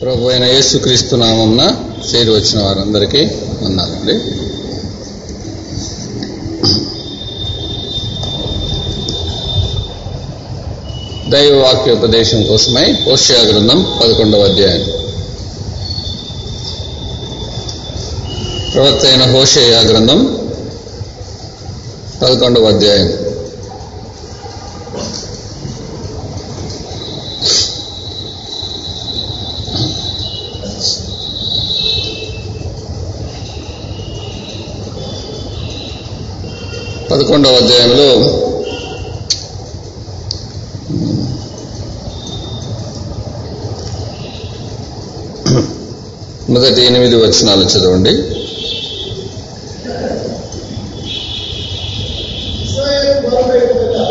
ప్రభు అయిన యేసుక్రీస్తు నామంన చేరి వచ్చిన వారందరికీ వందాలండి దైవ వాక్యోపదేశం కోసమై ఓషియా గ్రంథం పదకొండవ అధ్యాయం. ప్రవక్త అయిన హోషేయ గ్రంథం పదకొండవ అధ్యాయం. పదకొండవ అధ్యాయంలో మొదటి ఎనిమిది వచనాలు చదవండి ఇశ్రాయేలు బాగుపడేట్టుగా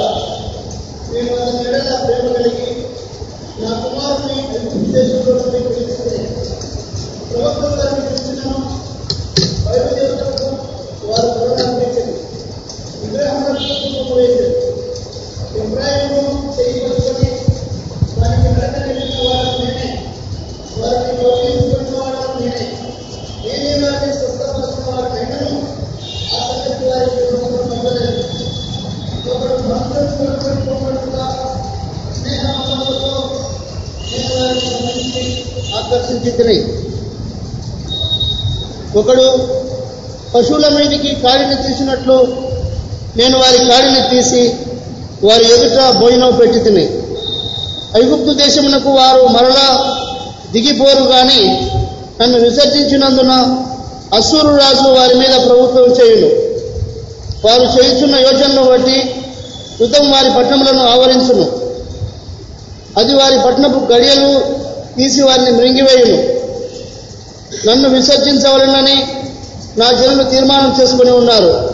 నేను అతని ఎడల ప్రేమ కలిగి నా కుమారుని ఐగుప్తు దేశంలో నుండి పిలిస్తే ప్రవక్తలను పిలిచినాను బయలుదేరుటకు వారు ప్రయాణించింది విగ్రహములకు పోయింది ఇబ్రాహిము చేయి పట్టుకొని వారికి నడక నేర్పిన వాడు నేనే వారిని గౌరవించుకున్న వాడు నేనే నేనే వారిని స్వస్థపరుచిన వాడు అయినను ఆ సంగతి వారికి విరోధం అవ్వలేదు ఒకడు భక్తులు కొనుక్కోబడుగా స్నేహములతో నేను వారిని గమనించి ఒకడు పశువుల మీదకి కాడిని తీసినట్లు నేను వారి కాడిని తీసి వారి ఎదుట భోజనం పెట్టి తిని ఐగుప్తు దేశమునకు వారు మరలా దిగిపోరు గాని నన్ను విసర్జించినందున అసూరు రాజు వారి మీద ప్రభుత్వం చేయును. వారు చేయుచున్న యోచనను బట్టి యుద్ధం వారి పట్టణములను ఆవరించును. అది వారి పట్టణపు గడియలు తీసి వారిని మృంగివేయును. నన్ను విసర్జించవలనని నా జనులు తీర్మానం చేసుకుని ఉన్నారు.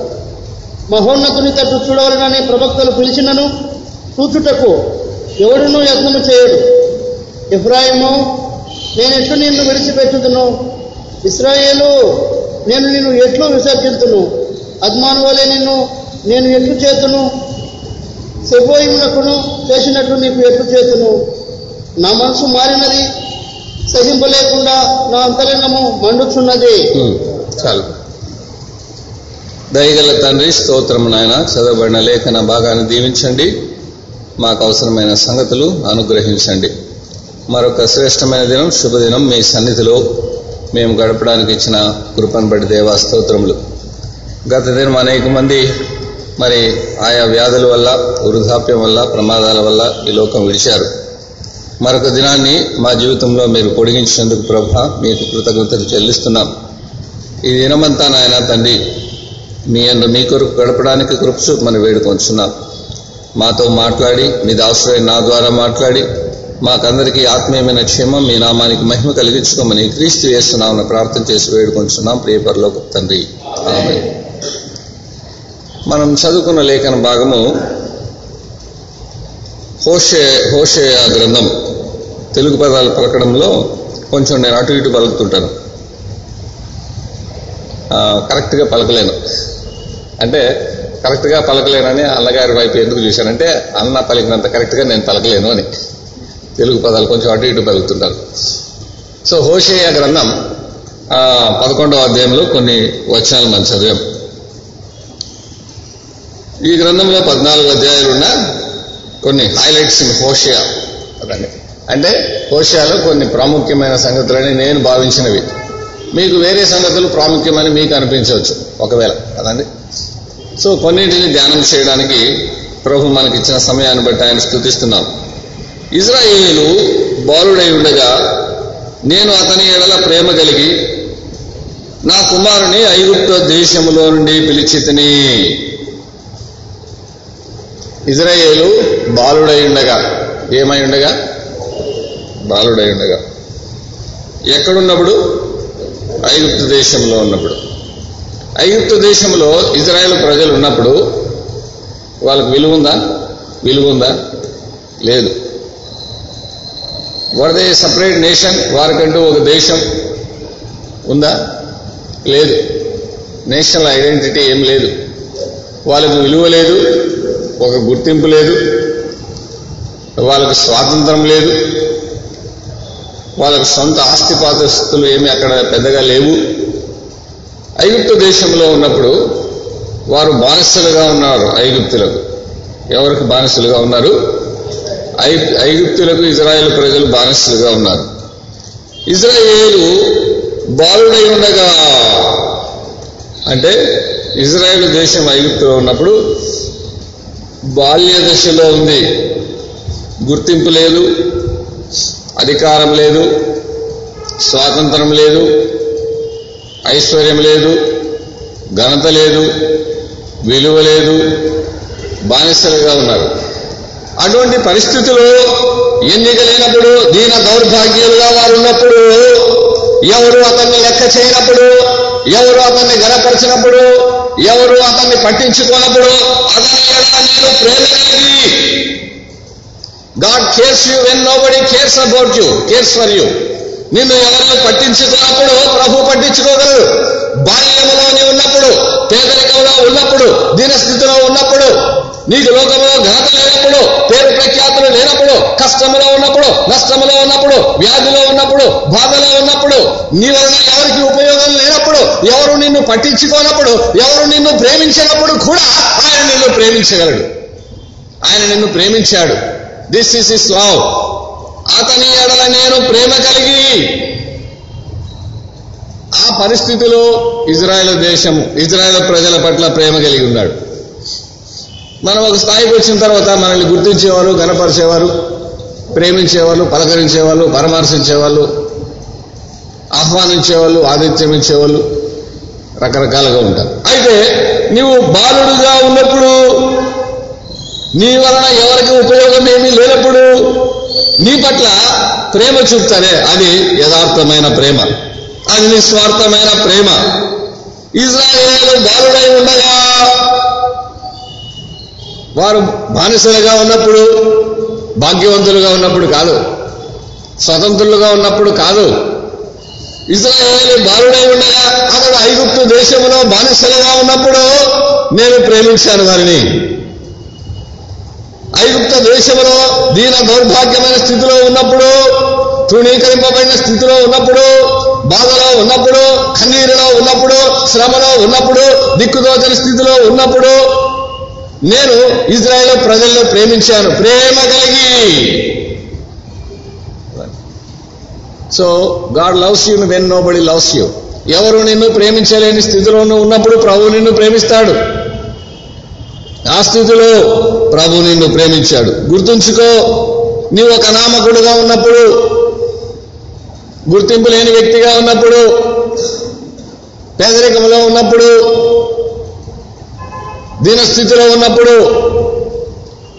మహోన్నతుని తట్టు చూడవలనని ప్రవక్తలు పిలిచినను చూచుటకు ఎవడునూ యత్నము చేయడు. ఇబ్రాహిము నేను ఎట్లు నిన్ను విడిచిపెట్టుదును? ఇస్రాయేలు నేను నిన్ను ఎట్లు విసర్జించును అద్మాను వలె నిన్ను నేను ఎట్లు చేతును? సెబోయిమునకును చేసినట్లు నీకు ఎట్లు చేతును? నా మనసు మారినది సహింపలేకుండా నా అంతరంగము మండుచున్నది. చాలు. దయగల తండ్రి స్తోత్రము నాయన. చదవబడిన లేఖన భాగాన్ని దీవించండి. మాకు అవసరమైన సంగతులు అనుగ్రహించండి. మరొక శ్రేష్టమైన దినం శుభదినం మీ సన్నిధిలో. మేము గడపడానికి ఇచ్చిన కృపను బట్టి దేవా స్తోత్రములు. గత దినం అనేక మంది మరి ఆయా వ్యాధుల వల్ల వృద్ధాప్యం వల్ల ప్రమాదాల వల్ల ఈ లోకం విడిచారు. మరొక దినాన్ని మా జీవితంలో మీరు పొడిగించినందుకు ప్రభ మీకు కృతజ్ఞతలు చెల్లిస్తున్నాం. ఈ దినమంతా నాయన తండ్రి మీ అందు మీ కొరకు గడపడానికి కృప్సు మనం వేడుకొంచున్నాం. మాతో మాట్లాడి మీ దాసుడైన నా ద్వారా మాట్లాడి మాకందరికీ ఆత్మీయమైన క్షేమం. మీ నామానికి మహిమ కలిగించుకోమని క్రీస్తు చేస్తున్నామని ప్రార్థన చేసి వేడుకొంచున్నాం. ప్రియపరలో తండ్రి. మనం చదువుకున్న లేఖన భాగము హోషే హోషే గ్రంథం. తెలుగు పదాలు పలకడంలో కొంచెం నేను అటు ఇటు పలుకుతుంటాను. కరెక్ట్గా పలకలేను. అంటే కరెక్ట్గా పలకలేనని అన్నగారి వైపు ఎందుకు చూశానంటే అన్న పలికినంత కరెక్ట్గా నేను పలకలేను అని. తెలుగు పదాలు కొంచెం అటు ఇటు పెరుగుతుంటారు. సో హోషేయ గ్రంథం పదకొండవ అధ్యాయంలో కొన్ని వచనాలు మనం చదివాం. ఈ గ్రంథంలో పద్నాలుగు అధ్యాయాలు ఉన్న కొన్ని హైలైట్స్ ఇన్ హోషియా అదండి అంటే హోషియాలో కొన్ని ప్రాముఖ్యమైన సంగతులని నేను భావించినవి. మీకు వేరే సంగతులు ప్రాముఖ్యమని మీకు అనిపించవచ్చు ఒకవేళ. కదండి సో కొన్నింటిని ధ్యానం చేయడానికి ప్రభు మనకి ఇచ్చిన సమయాన్ని బట్టి ఆయన స్థుతిస్తున్నాం. ఇజ్రాయేలు బాలుడై ఉండగా నేను అతని ఎడల ప్రేమ కలిగి నా కుమారుని ఐగుప్త దేశములో నుండి పిలిచితిని ఇజ్రాయేలు బాలుడై ఉండగా. ఏమై ఉండగా? బాలుడై ఉండగా. ఎక్కడున్నప్పుడు? ఐగుప్తు దేశంలో ఉన్నప్పుడు. ఐగుప్తు దేశంలో ఇజ్రాయెల్ ప్రజలు ఉన్నప్పుడు వాళ్ళకు విలువ ఉందా? విలువ ఉందా? లేదు. వరదే సపరేట్ నేషన్? వారికంటూ ఒక దేశం ఉందా? లేదు. నేషనల్ ఐడెంటిటీ ఏం లేదు. వాళ్ళకు విలువ లేదు ఒక గుర్తింపు లేదు వాళ్ళకు స్వాతంత్రం లేదు వాళ్ళకు సొంత ఆస్తిపాతస్థులు ఏమి అక్కడ పెద్దగా లేవు. ఐగుప్తు దేశంలో ఉన్నప్పుడు వారు బానిసలుగా ఉన్నారు ఐగుప్తులకు ఎవరికి బానిసలుగా ఉన్నారు? ఐగుప్తులకు ఇజ్రాయేల్ ప్రజలు బానిసలుగా ఉన్నారు. ఇజ్రాయేలు బాలుడై ఉండగా అంటే ఇజ్రాయేల్ దేశం ఐగుప్తులో ఉన్నప్పుడు బాల్య దశలో ఉంది. గుర్తింపు లేదు అధికారం లేదు స్వాతంత్రం లేదు ఐశ్వర్యం లేదు ఘనత లేదు విలువ లేదు బానిసలుగా ఉన్నారు. అటువంటి పరిస్థితులు ఎన్నిక లేనప్పుడు దీన దౌర్భాగ్యులుగా వారు ఉన్నప్పుడు ఎవరు అతన్ని లెక్క చేయనప్పుడు ఎవరు అతన్ని గనపరిచినప్పుడు ఎవరు అతన్ని పట్టించుకోనప్పుడు అతని ప్రేరణ నేను ప్రేమ God cares you when nobody cares about you cares for you నిన్ను ఎవరు పట్టించుకున్నప్పుడు ప్రభు పట్టించుకోగలరు బాల్యములో ఉన్నప్పుడు పేదరికంలో ఉన్నప్పుడు దీనస్థితిలో ఉన్నప్పుడు నీకు లోకంలో ఘనత లేనప్పుడు పేరు ప్రఖ్యాతులు లేనప్పుడు కష్టంలో ఉన్నప్పుడు నష్టంలో ఉన్నప్పుడు వ్యాధిలో ఉన్నప్పుడు బాధలో ఉన్నప్పుడు నీ వలన ఎవరికి ఉపయోగం లేనప్పుడు ఎవరు నిన్ను పట్టించుకోనప్పుడు ఎవరు నిన్ను ప్రేమించినప్పుడు కూడా ఆయన నిన్ను ప్రేమించగలడు. ఆయన నిన్ను ప్రేమించాడు. దిస్ ఇస్ ఇస్ లవ్ అతని ఎడల నేను ప్రేమ కలిగి ఆ పరిస్థితిలో ఇజ్రాయెల్ దేశము ఇజ్రాయెల్ ప్రజల పట్ల ప్రేమ కలిగి ఉన్నాడు. మనం ఒక స్థాయికి వచ్చిన తర్వాత మనల్ని గుర్తించేవారు గనపరిచేవారు ప్రేమించేవాళ్ళు పలకరించేవాళ్ళు పరామర్శించేవాళ్ళు ఆహ్వానించేవాళ్ళు ఆతిథ్యం ఇచ్చేవాళ్ళు రకరకాలుగా ఉంటారు. అయితే నీవు బాలుడుగా ఉన్నప్పుడు నీ వలన ఎవరికి ఉపయోగం ఏమీ లేనప్పుడు నీ పట్ల ప్రేమ చూపుతానే అది యథార్థమైన ప్రేమ. అది నిస్వార్థమైన ప్రేమ. ఇజ్రాయేలు బాలుడై ఉండగా వారు బానిసలుగా ఉన్నప్పుడు భాగ్యవంతులుగా ఉన్నప్పుడు కాదు స్వతంత్రులుగా ఉన్నప్పుడు కాదు. ఇజ్రాయేలు బాలుడై ఉండగా అతడు ఐగుప్తు దేశంలో బానిసలుగా ఉన్నప్పుడు నేను ప్రేమించాను వారిని ఐగుప్త దేశంలో దీన దౌర్భాగ్యమైన స్థితిలో ఉన్నప్పుడు తృణీకరింపబడిన స్థితిలో ఉన్నప్పుడు బాధలో ఉన్నప్పుడు కన్నీరులో ఉన్నప్పుడు శ్రమలో ఉన్నప్పుడు దిక్కుదోచని స్థితిలో ఉన్నప్పుడు నేను ఇజ్రాయేల్ ప్రజల్లో ప్రేమించాను. ప్రేమ కలిగి. So God loves you when nobody loves you ఎవరు నిన్ను ప్రేమించలేని స్థితిలో ఉన్నప్పుడు ప్రభు నిన్ను ప్రేమిస్తాడు. ఆ స్థితిలో ప్రభు నిన్ను ప్రేమించాడు. గుర్తుంచుకో నీవు ఒక నామకుడుగా ఉన్నప్పుడు గుర్తింపు లేని వ్యక్తిగా ఉన్నప్పుడు పేదరికంలో ఉన్నప్పుడు దీనస్థితిలో ఉన్నప్పుడు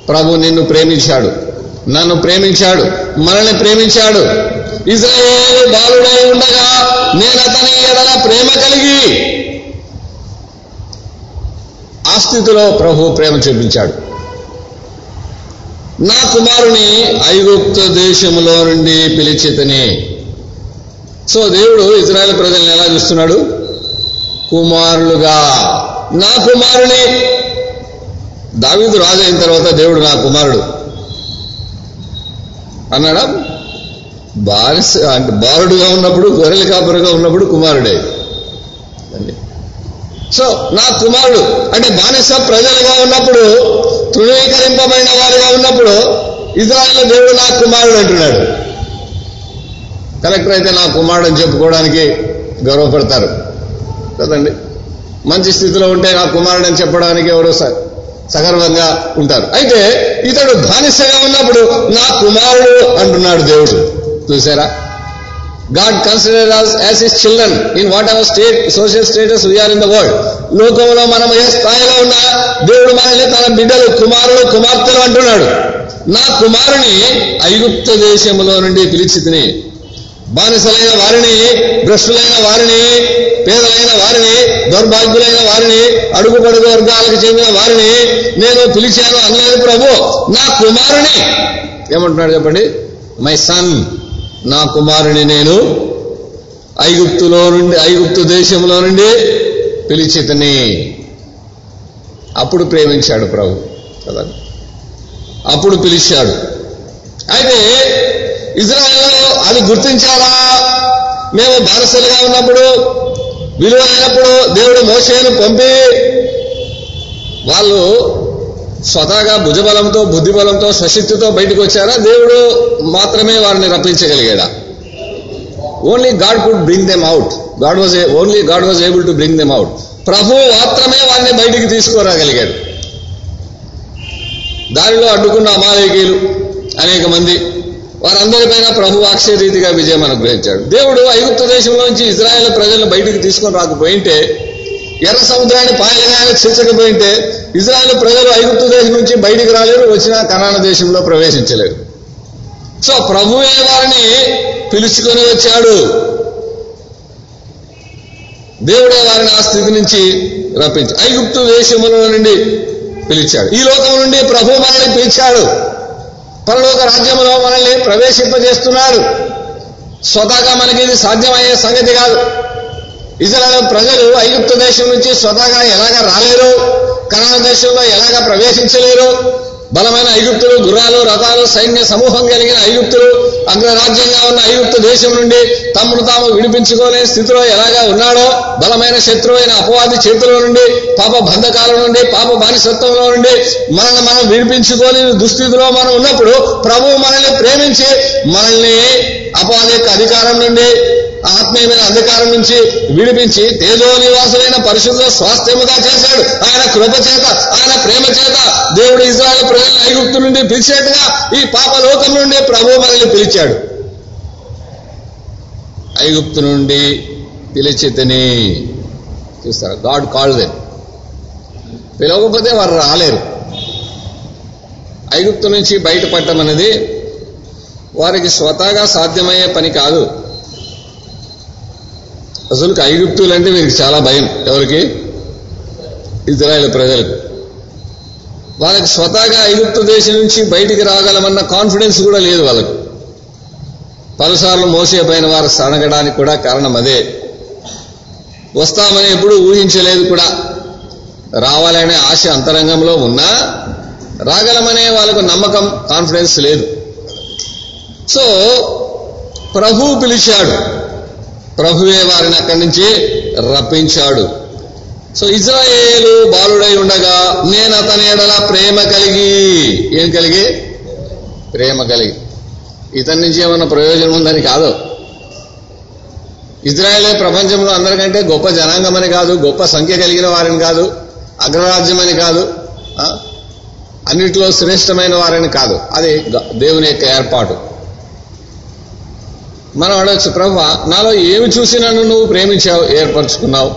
ప్రభు నిన్ను ప్రేమించాడు. నన్ను ప్రేమించాడు. మనల్ని ప్రేమించాడు. ఇజ్రాయేల్ బాలుడై ఉండగా నేను అతని ఎడల ప్రేమ కలిగి ఆ స్థితిలో ప్రభు ప్రేమ చూపించాడు. నా కుమారుని ఐగుప్త దేశంలో నుండి పిలిచితని సో దేవుడు ఇజ్రాయెల్ ప్రజల్ని ఎలా చూస్తున్నాడు? కుమారులుగా. నా కుమారుని. దావీదు రాజు అయిన తర్వాత దేవుడు నా కుమారుడు. అన్నాడా? బానిస అంటే బాలుడుగా ఉన్నప్పుడు గొర్రెల కాపరుగా ఉన్నప్పుడు కుమారుడే. సో నా కుమారుడు అంటే బానిస ప్రజలుగా ఉన్నప్పుడు తృణీకరింపబడిన వారుగా ఉన్నప్పుడు ఇజ్రాయల్ దేవుడు నా కుమారుడు అంటున్నాడు. కలెక్టర్ అయితే నా కుమారుడు అని చెప్పుకోవడానికి గర్వపడతారు. కదండి? మంచి స్థితిలో ఉంటే నా కుమారుడు అని చెప్పడానికి ఎవరో సగర్వంగా ఉంటారు. అయితే ఇతడు బానిసగా ఉన్నప్పుడు నా కుమారుడు అంటున్నాడు దేవుడు. చూసారా God consider us as his children in whatever state social status we are in the world లోకంలో మనం ఏ స్థాయిలో ఉన్నా దేవుడు మనల్ని తన బిడ్డలు కుమారులు కుమార్తెలు అంటున్నాడు. నా కుమారుని ఐగుప్త దేశంలో నుండి పిలిచి తిని బానిసలైన వారిని భ్రష్టులైన వారిని పేదలైన వారిని దౌర్భాగ్యులైన వారిని అడుగుపడుగు వర్గాలకు చెందిన వారిని నేను పిలిచాను అనలేదు ప్రభు. నా కుమారుని ఏమంటున్నాడు చెప్పండి? మై సన్ నా కుమారుని నేను ఐగుప్తులో నుండి ఐగుప్తు దేశంలో నుండి పిలిచితని. అప్పుడు ప్రేమించాడు ప్రభు. కదా? అప్పుడు పిలిచాడు. అయితే ఇజ్రాయెల్ అది గుర్తించాలా? మేము బారసలుగా ఉన్నప్పుడు విలువైనప్పుడు దేవుడు మోసేను పంపి వాళ్ళు స్వతహాగా భుజబలంతో బుద్ధిబలంతో సశక్తితో బయటకు వచ్చారా? దేవుడు మాత్రమే వారిని రప్పించగలిగాడా? Only God could bring them out God was only God was able to bring them out ప్రభు మాత్రమే వారిని బయటికి తీసుకురాగలిగాడు. దారిలో అడ్డుకున్న అమాలేకీలు అనేక మంది వారందరిపైన ప్రభు అక్షరీతిగా విజయం అనుగ్రహించాడు. దేవుడు ఐగుప్తు దేశంలోంచి ఇజ్రాయెల్ ప్రజలను బయటికి తీసుకొని రాకపోయింటే ఎర్ర సముద్రాన్ని పాయగానే చేర్చకపోయింటే ఇజ్రాయెల్ ప్రజలు ఐగుప్తు దేశం నుంచి బయటికి రాలేరు వచ్చిన కనాన దేశంలో ప్రవేశించలేరు. సో ప్రభువే వారిని పిలుచుకొని వచ్చాడు? దేవుడే వారిని ఆ స్థితి నుంచి రప్పించి ఐగుప్తు దేశములో నుండి పిలిచాడు. ఈ లోకం నుండి ప్రభు మనల్ని పిలిచాడు. పరలోక రాజ్యంలో మనల్ని ప్రవేశింపజేస్తున్నాడు స్వతహాగా మనకి ఇది సాధ్యమయ్యే సంగతి కాదు. ఇజ్రాయల్ ప్రజలు ఐగుప్తు దేశం నుంచి స్వతహాగా ఎలాగ రాలేరు? కనాన దేశంలో ఎలాగ ప్రవేశించలేరు? బలమైన ఐగుప్తులు గుర్రాలు రథాలు సైన్య సమూహం కలిగిన ఐగుప్తులు అగ్రరాజ్యంగా ఉన్న ఐగుప్తు దేశం నుండి తమను తాము విడిపించుకోలేని స్థితిలో ఎలాగా ఉన్నాడో బలమైన శత్రువు అయిన అపవాది చేతుల నుండి పాప బంధకాల నుండి పాప బానిసత్వంలో నుండి మనల్ని మనం విడిపించుకోలేని దుస్థితిలో మనం ఉన్నప్పుడు ప్రభువు మనల్ని ప్రేమించి మనల్ని అపవాది యొక్క అధికారం నుండి ఆత్మీయమైన అంధకారం నుంచి విడిపించి తేజో నివాసులైన పరిశుద్ధ స్వాస్థ్యముగా చేశాడు. ఆయన కృప చేత ఆయన ప్రేమ చేత దేవుడు ఇజ్రాయల్ ప్రజలను ఐగుప్తు నుండి పిలిచేట్టుగా ఈ పాప లోకం నుండి ప్రభు మనల్ని పిలిచాడు. ఐగుప్తు నుండి పిలిచితని చూస్తారు? God call them. పిలవకపోతే వారు రాలేరు. ఐగుప్తు నుంచి బయటపడటం అనేది వారికి స్వతహాగా సాధ్యమయ్యే పని కాదు. అసలు ఐగుప్తులు అంటే వీరికి చాలా భయం. ఎవరికి? ఇజ్రాయెల్ ప్రజలకు. వాళ్ళకి స్వతహాగా ఐగుప్తు దేశం నుంచి బయటికి రాగలమన్న కాన్ఫిడెన్స్ కూడా లేదు వాళ్ళకు. పలుసార్లు మోసేపోయిన వారు సనగడానికి కూడా కారణం అదే. వస్తామని ఎప్పుడు ఊహించలేదు కూడా. రావాలనే ఆశ అంతరంగంలో ఉన్నా రాగలమనే వాళ్ళకు నమ్మకం కాన్ఫిడెన్స్ లేదు. సో ప్రభు పిలిచాడు. ప్రభువే వారిని అక్కడి నుంచి రప్పించాడు. సో ఇజ్రాయేలు బాలుడై ఉండగా నేను అతని ఎడల ప్రేమ కలిగి ఏం కలిగి? ప్రేమ కలిగి. ఇతని నుంచి ఏమన్నా ప్రయోజనం ఉందని కాదు. ఇజ్రాయేలే ప్రపంచంలో అందరికంటే గొప్ప జనాంగం అని కాదు గొప్ప సంఖ్య కలిగిన వారిని కాదు అగ్రరాజ్యం అని కాదు అన్నిటిలో శ్రేష్టమైన వారని కాదు. అది దేవుని యొక్క ఏర్పాటు. మనం అడగచ్చు ప్రభు. నాలో ఏమి చూసి నన్ను నువ్వు ప్రేమించావు ఏర్పరచుకున్నావు?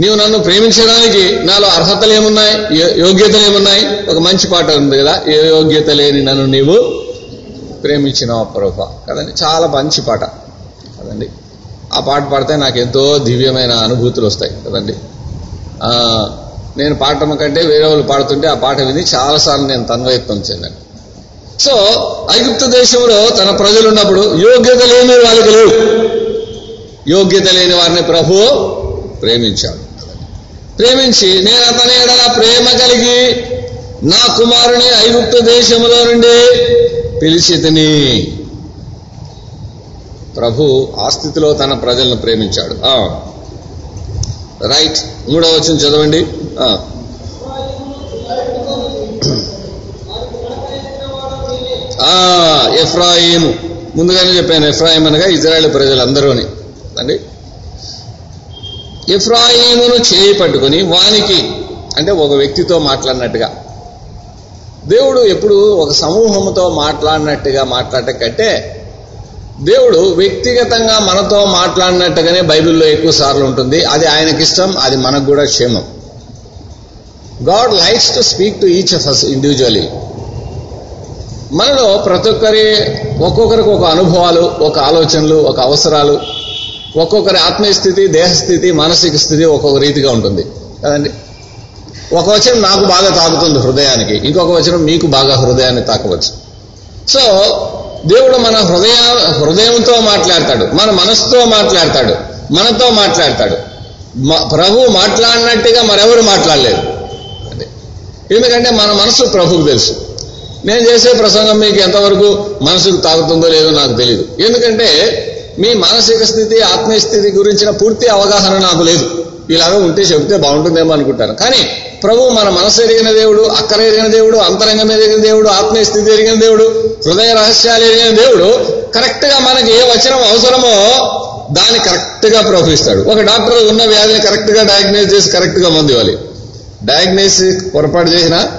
నీవు నన్ను ప్రేమించడానికి నాలో అర్హతలు ఏమున్నాయి యోగ్యతలు ఏమున్నాయి ఒక మంచి పాట ఉంది కదా ఏ యోగ్యత లేని నన్ను నీవు ప్రేమించినావు ప్రభు. కదండి చాలా మంచి పాట. కదండి ఆ పాట పాడితే నాకు ఎంతో దివ్యమైన అనుభూతులు వస్తాయి. కదండి నేను పాడటం కంటే వేరే వాళ్ళు పాడుతుంటే ఆ పాట విని చాలాసార్లు నేను తన్వయత్నం చెందాను. సో ఐగుప్త దేశంలో తన ప్రజలు ఉన్నప్పుడు యోగ్యత లేని వాళ్ళకి లేవు. యోగ్యత లేని వారిని ప్రభు ప్రేమించాడు. ప్రేమించి నేను అతని ఎడల ప్రేమ కలిగి నా కుమారుని ఐగుప్త దేశంలో నుండి పిలిచితిని ప్రభు ఆ స్థితిలో తన ప్రజలను ప్రేమించాడు. రైట్. మూడవ వచ్చిన చదవండి. ఆ. ఎఫ్రాయిము. ముందుగానే చెప్పాను ఎఫ్రాయిం అనగా ఇజ్రాయెల్ ప్రజలందరూని. అండి? ఎఫ్రాయిమును చేయి పట్టుకుని వానికి అంటే ఒక వ్యక్తితో మాట్లాడినట్టుగా. దేవుడు ఎప్పుడు ఒక సమూహంతో మాట్లాడినట్టుగా మాట్లాడటం కంటే దేవుడు వ్యక్తిగతంగా మనతో మాట్లాడినట్టుగానే బైబిల్లో ఎక్కువ సార్లు ఉంటుంది. అది ఆయనకిష్టం అది మనకు కూడా క్షేమం. God likes to speak to each of us individually మనలో ప్రతి ఒక్కరి ఒక్కొక్కరికి ఒక అనుభవాలు ఒక ఆలోచనలు ఒక అవసరాలు ఒక్కొక్కరి ఆత్మీయ స్థితి దేహస్థితి మానసిక స్థితి ఒక్కొక్క రీతిగా ఉంటుంది. కదండి? ఒక వచనం నాకు బాగా తాకుతుంది హృదయానికి ఇంకొక వచనం మీకు బాగా హృదయాన్ని తాకవచ్చు. సో దేవుడు మన హృదయ హృదయంతో మాట్లాడతాడు మన మనసుతో మాట్లాడతాడు మనతో మాట్లాడతాడు. ప్రభు మాట్లాడినట్టుగా మరెవరు మాట్లాడలేరు ఎందుకంటే మన మనసు ప్రభుకు తెలుసు. నేను చేసే ప్రసంగం మీకు ఎంతవరకు మనసుకు తాగుతుందో లేదో నాకు తెలియదు ఎందుకంటే మీ మానసిక స్థితి ఆత్మీయ స్థితి గురించిన పూర్తి అవగాహన నాకు లేదు. ఇలాగ ఉంటే చెబితే బాగుంటుందేమో అనుకుంటాను. కానీ ప్రభు మన మనసు ఎరిగిన దేవుడు అక్కర ఎరిగిన దేవుడు అంతరంగం ఎరిగిన దేవుడు ఆత్మీయ స్థితి ఎరిగిన దేవుడు హృదయ రహస్యాలు ఎరిగిన దేవుడు కరెక్ట్గా మనకి ఏ వచనం అవసరమో దాన్ని కరెక్ట్గా ప్రవహిస్తాడు. ఒక డాక్టర్ ఉన్న వ్యాధిని కరెక్ట్గా డయాగ్నైజ్ చేసి కరెక్ట్గా మందు ఇవ్వాలి. డయాగ్నైజ్ పొరపాటు చేసినా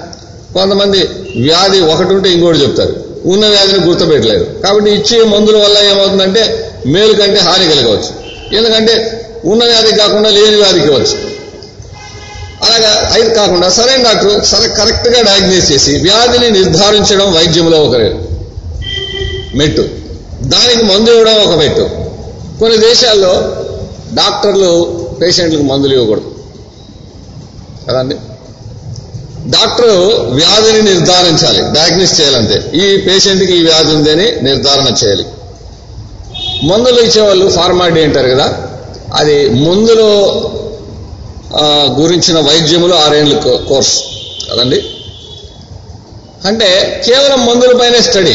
కొంతమంది వ్యాధి ఒకటి ఉంటే ఇంకోటి చెప్తారు. ఉన్న వ్యాధిని గుర్తుపెట్టలేరు. కాబట్టి ఇచ్చే మందుల వల్ల ఏమవుతుందంటే మేలు కంటే హాని కలగవచ్చు. ఎందుకంటే ఉన్న వ్యాధికి కాకుండా లేని వ్యాధికి ఇవ్వచ్చు. అలాగా అయితే కాకుండా సరైన డాక్టర్ సరే కరెక్ట్గా డయాగ్నైజ్ చేసి వ్యాధిని నిర్ధారించడం వైద్యంలో ఒక మెట్టు. దానికి మందు ఇవ్వడం ఒక మెట్టు. కొన్ని దేశాల్లో డాక్టర్లు పేషెంట్లకు మందులు ఇవ్వకూడదు. కదండి డాక్టర్ వ్యాధిని నిర్ధారించాలి. డయాగ్నిస్ చేయాలంతే ఈ పేషెంట్కి ఈ వ్యాధి ఉందని నిర్ధారణ చేయాలి. మందులు ఇచ్చేవాళ్ళు ఫార్మాడి అంటారు కదా. అది మందులు గురించిన వైద్యములు ఆరేళ్ళు కోర్స్. కదండి అంటే కేవలం మందులపైనే స్టడీ.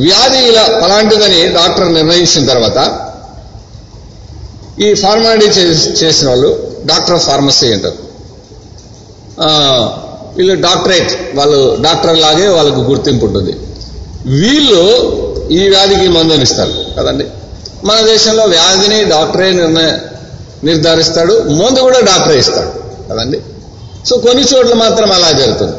వ్యాధి ఇలా అలాంటిదని డాక్టర్ నిర్ణయించిన తర్వాత ఈ ఫార్మాలిటీ చేసిన వాళ్ళు డాక్టర్ ఆఫ్ ఫార్మసీ అంటారు. వీళ్ళు డాక్టరేట్. వాళ్ళు డాక్టర్ లాగే వాళ్ళకు గుర్తింపు ఉంటుంది. వీళ్ళు ఈ వ్యాధికి మందుని ఇస్తారు. కదండి? మన దేశంలో వ్యాధిని డాక్టరే నిర్ణయ నిర్ధారిస్తాడు. మందు కూడా డాక్టరే ఇస్తాడు. కదండి? సో కొన్ని చోట్ల మాత్రం అలా జరుగుతుంది.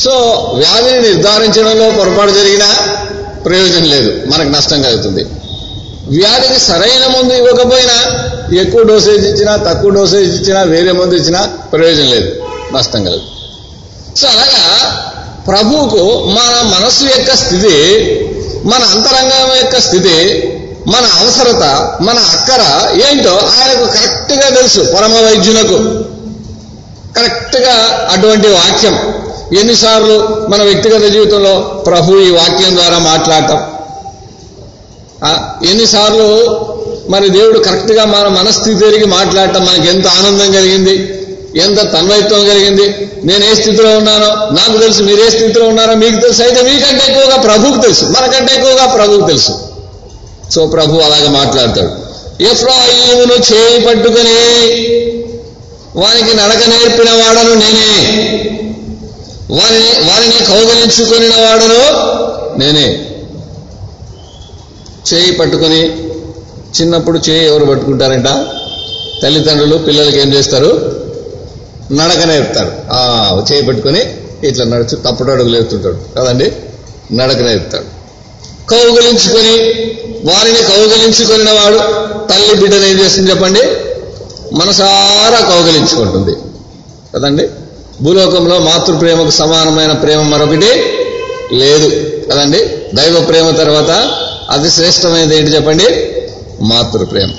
సో వ్యాధిని నిర్ధారించడంలో పొరపాటు జరిగినా ప్రయోజనం లేదు. మనకు నష్టం కలుగుతుంది. వ్యాధికి సరైన మందు ఇవ్వకపోయినా ఎక్కువ డోసేజ్ ఇచ్చినా తక్కువ డోసేజ్ ఇచ్చినా వేరే మందు ఇచ్చినా ప్రయోజనం లేదు. నష్టం కలదు సో అలాగా ప్రభువుకు మన మనస్సు యొక్క స్థితి మన అంతరంగం యొక్క స్థితి మన అవసరత మన అక్కర ఏంటో ఆయనకు కరెక్ట్గా తెలుసు పరమ వైద్యులకు కరెక్ట్గా అటువంటి వాక్యం. ఎన్నిసార్లు మన వ్యక్తిగత జీవితంలో ప్రభు ఈ వాక్యం ద్వారా మాట్లాడటం. ఎన్నిసార్లు మరి దేవుడు కరెక్ట్గా మన మనస్థితి తిరిగి మాట్లాడటం మనకి ఎంత ఆనందం కలిగింది. ఎంత తన్మయత్వం కలిగింది? నేను ఏ స్థితిలో ఉన్నానో? నాకు తెలుసు మీరు ఏ స్థితిలో ఉన్నారో? మీకు తెలుసు. అయితే మీకంటే ఎక్కువగా ప్రభువుకు తెలుసు. మనకంటే ఎక్కువగా ప్రభువుకు తెలుసు. సో ప్రభు అలాగే మాట్లాడతాడు. ఎఫ్రాయిమును చేయి పట్టుకుని వానికి నడక నేర్పిన వాడను నేనే. వారిని వారిని కౌగలించుకుని వాడను నేనే. చేయి పట్టుకుని చిన్నప్పుడు చేయి ఎవరు పట్టుకుంటారంట? తల్లిదండ్రులు పిల్లలకి ఏం చేస్తారు? నడక నేర్పుతాడు ఆ చేయి ఇట్లా నడుచు తప్పుడు అడుగులు ఎత్తుంటాడు కదండి? నడక నేర్పుతాడు కౌగలించుకొని వారిని కౌగలించుకుని వాడు తల్లి బిడ్డను ఏం చేస్తుంది చెప్పండి? మనసారా కౌగలించుకుంటుంది. కదండి? భూలోకంలో మాతృప్రేమకు సమానమైన ప్రేమ మరొకటి లేదు. కదండి? దైవ ప్రేమ తర్వాత అతి శ్రేష్టమైనది ఏంటి చెప్పండి? మాతృ ప్రేమ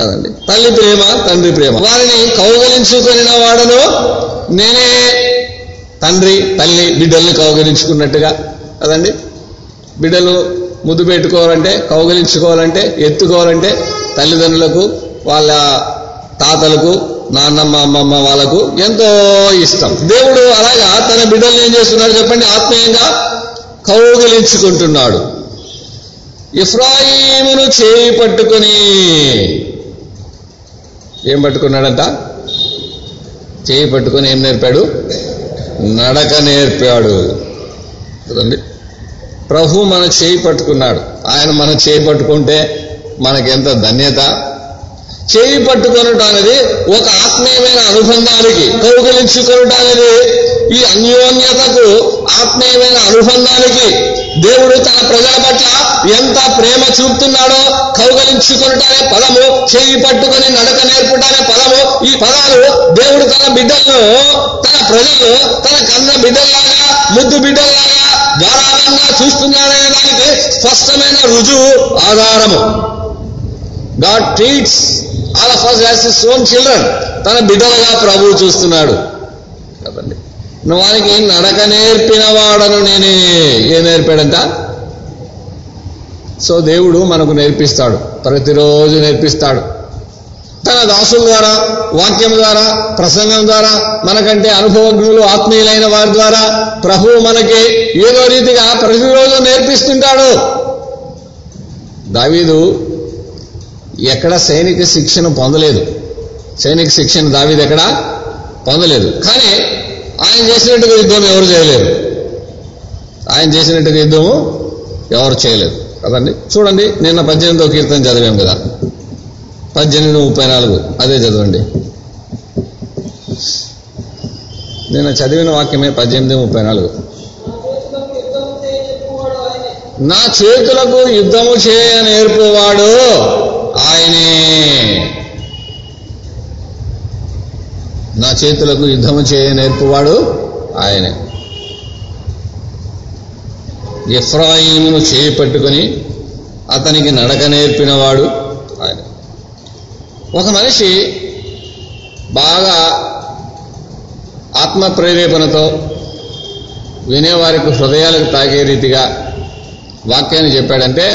కదండి. తల్లి ప్రేమ తండ్రి ప్రేమ. వారిని కౌగలించుకుని వాడను నేనే తండ్రి తల్లి బిడ్డల్ని కౌగలించుకున్నట్టుగా. కదండి? బిడ్డలు ముద్దు పెట్టుకోవాలంటే కౌగలించుకోవాలంటే ఎత్తుకోవాలంటే తల్లిదండ్రులకు వాళ్ళ తాతలకు నాన్నమ్మ అమ్మమ్మ వాళ్ళకు ఎంతో ఇష్టం. దేవుడు అలాగా తన బిడ్డల్ని ఏం చేస్తున్నాడు చెప్పండి? ఆత్మీయంగా కౌగిలించుకుంటున్నాడు. ఇఫ్రాయిమును చేయి పట్టుకుని ఏం పట్టుకున్నాడంట? చేయి పట్టుకొని ఏం నేర్పాడు? నడక నేర్పాడు. చూడండి ప్రభు మన చేయి పట్టుకున్నాడు. ఆయన మన చేయి పట్టుకుంటే మనకెంత ధన్యత? చేయి పట్టుకొనుట అనేది ఒక ఆత్మీయమైన అనుబంధానికి కౌగిలించుకొనుట అనేది ఈ అన్యోన్యతకు ఆత్మీయమైన అనుబంధానికి దేవుడు తన ప్రజల పట్ల ఎంత ప్రేమ చూపుతున్నాడో కౌగలించుకుంటానే పదము చేయి పట్టుకుని నడక నేర్పుటానే పదము ఈ పదాలు దేవుడు తన బిడ్డలను తన ప్రజలు తన కన్న బిడ్డల్లాగా ముద్దు బిడ్డల్లాగా గారాభంగా చూస్తున్నాడనే దానికి స్పష్టమైన రుజువు ఆధారము. God treats all of us as own children తన బిడ్డలుగా ప్రభువు చూస్తున్నాడు. కదండి నువ్వు వానికి నడక నేర్పిన వాడను నేనే. ఏ నేర్పాడంట? సో దేవుడు మనకు నేర్పిస్తాడు. ప్రతిరోజు నేర్పిస్తాడు. తన దాసుల ద్వారా వాక్యం ద్వారా ప్రసంగం ద్వారా మనకంటే అనుభవజ్ఞులు ఆత్మీయులైన వారి ద్వారా ప్రభువు మనకి ఏదో రీతిగా ప్రతిరోజు నేర్పిస్తుంటాడు. దావీదు ఎక్కడ సైనిక శిక్షణ పొందలేదు. సైనిక శిక్షణ దావీదు ఎక్కడ పొందలేదు. కానీ ఆయన చేసినట్టుగా యుద్ధం ఎవరు చేయలేరు ఆయన చేసినట్టుగా యుద్ధము ఎవరు చేయలేదు. కదండి? చూడండి నిన్న పద్దెనిమిదో కీర్తన చదివాం కదా. పద్దెనిమిది ముప్పై నాలుగు అదే చదవండి. నిన్న చదివిన వాక్యమే పద్దెనిమిది ముప్పై నాలుగు. నా చేతులకు యుద్ధము చేయ నేర్పువాడు ఆయనే. నా చేతులకు యుద్ధము చేయ నేర్పువాడు ఆయనే. ఎఫ్రాయిమును చేపట్టుకుని అతనికి నడక నేర్పినవాడు ఆయన. ఒక మనిషి బాగా ఆత్మ ప్రేరేపణతో వినేవారికి హృదయాలకు తాగే రీతిగా వాక్యాన్ని చెప్పాడంటే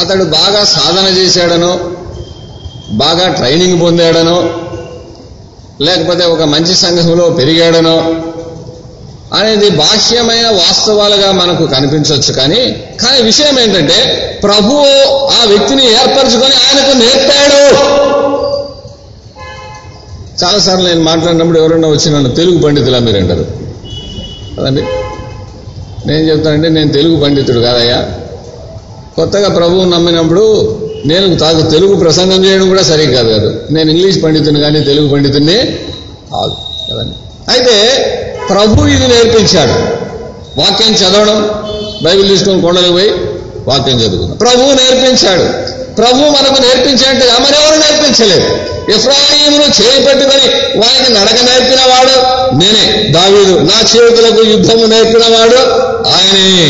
అతడు బాగా సాధన చేశాడనో బాగా ట్రైనింగ్ పొందాడనో లేకపోతే ఒక మంచి సంఘంలో పెరిగాడనో అనేది బాహ్యమైన వాస్తవాలుగా మనకు కనిపించవచ్చు కానీ కానీ విషయం ఏంటంటే ప్రభువు ఆ వ్యక్తిని ఏర్పరచుకొని ఆయనకు నేర్పాడు. చాలాసార్లు నేను మాట్లాడినప్పుడు ఎవరన్నా వచ్చి నన్ను తెలుగు పండితులా మీరు అంటారు. కదండి నేను చెప్తానంటే నేను తెలుగు పండితుడు కాదయ్యా. కొత్తగా ప్రభువు నమ్మినప్పుడు నేను తాకు తెలుగు ప్రసంగం చేయడం కూడా సరిగ్గా కాదు కాదు. నేను ఇంగ్లీష్ పండితుని కానీ తెలుగు పండితుని కాదు. కదండి అయితే ప్రభు ఇది నేర్పించాడు. వాక్యం చదవడం బైబిల్ తీసుకొని కొండలకు పోయి వాక్యం చదువుకున్నాం ప్రభు నేర్పించాడు. ప్రభు మనకు నేర్పించినట్టుగా మరెవరు నేర్పించలేదు? ఇఫ్రాయిమును చేయి పెట్టుకొని వారికి నడక నేర్పినవాడు నేనే. దావీదు నా చేతులకు యుద్ధము నేర్పినవాడు ఆయనే.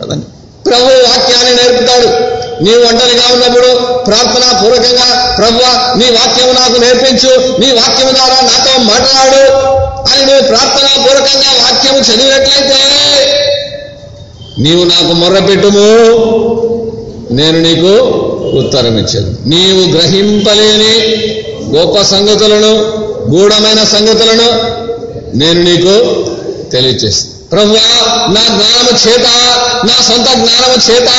కదండి ప్రభు వాక్యాన్ని నేర్పుతాడు. నీ ఒంటరిగా ఉన్నప్పుడు ప్రార్థనా పూర్వకంగా ప్రభు నీ వాక్యము నాకు నేర్పించు నీ వాక్యము ద్వారా నాతో మాట్లాడు అని నువ్వు ప్రార్థనా పూర్వకంగా వాక్యము చదివినట్లయితే నీవు నాకు మొర్రపెట్టుము. నేను నీకు ఉత్తరం ఇచ్చాను నీవు గ్రహింపలేని గొప్ప సంగతులను గూఢమైన సంగతులను నేను నీకు తెలియచేస్తాను. ప్రభువా నా జ్ఞానము చేత నా సొంత జ్ఞానము చేత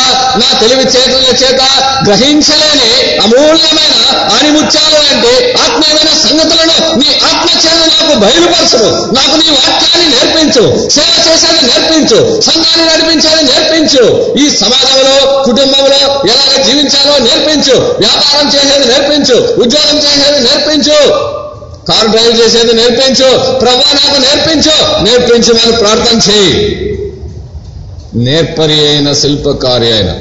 నా తెలివి చేతుల చేత గ్రహించలేని అమూల్యమైన ఆనిముత్యాలు అంటే ఆత్మీయమైన సంగతులను నీ ఆత్మ చేత నాకు బయలుపరచు నాకు నీ వాక్యాన్ని నేర్పించు సేవ చేసేది నేర్పించు సంఘాన్ని నడిపించేది నేర్పించు. ఈ సమాజంలో కుటుంబంలో ఎలాగ జీవించాలో నేర్పించు వ్యాపారం చేసేది నేర్పించు ఉద్యోగం చేసేది నేర్పించు. కారు డ్రైవ్ చేసేది నేర్పించు. ప్రభా నాకు నేర్పించు. నేర్పించి ప్రార్థన చేయి. నేర్పరి అయిన శిల్పకారి అయిన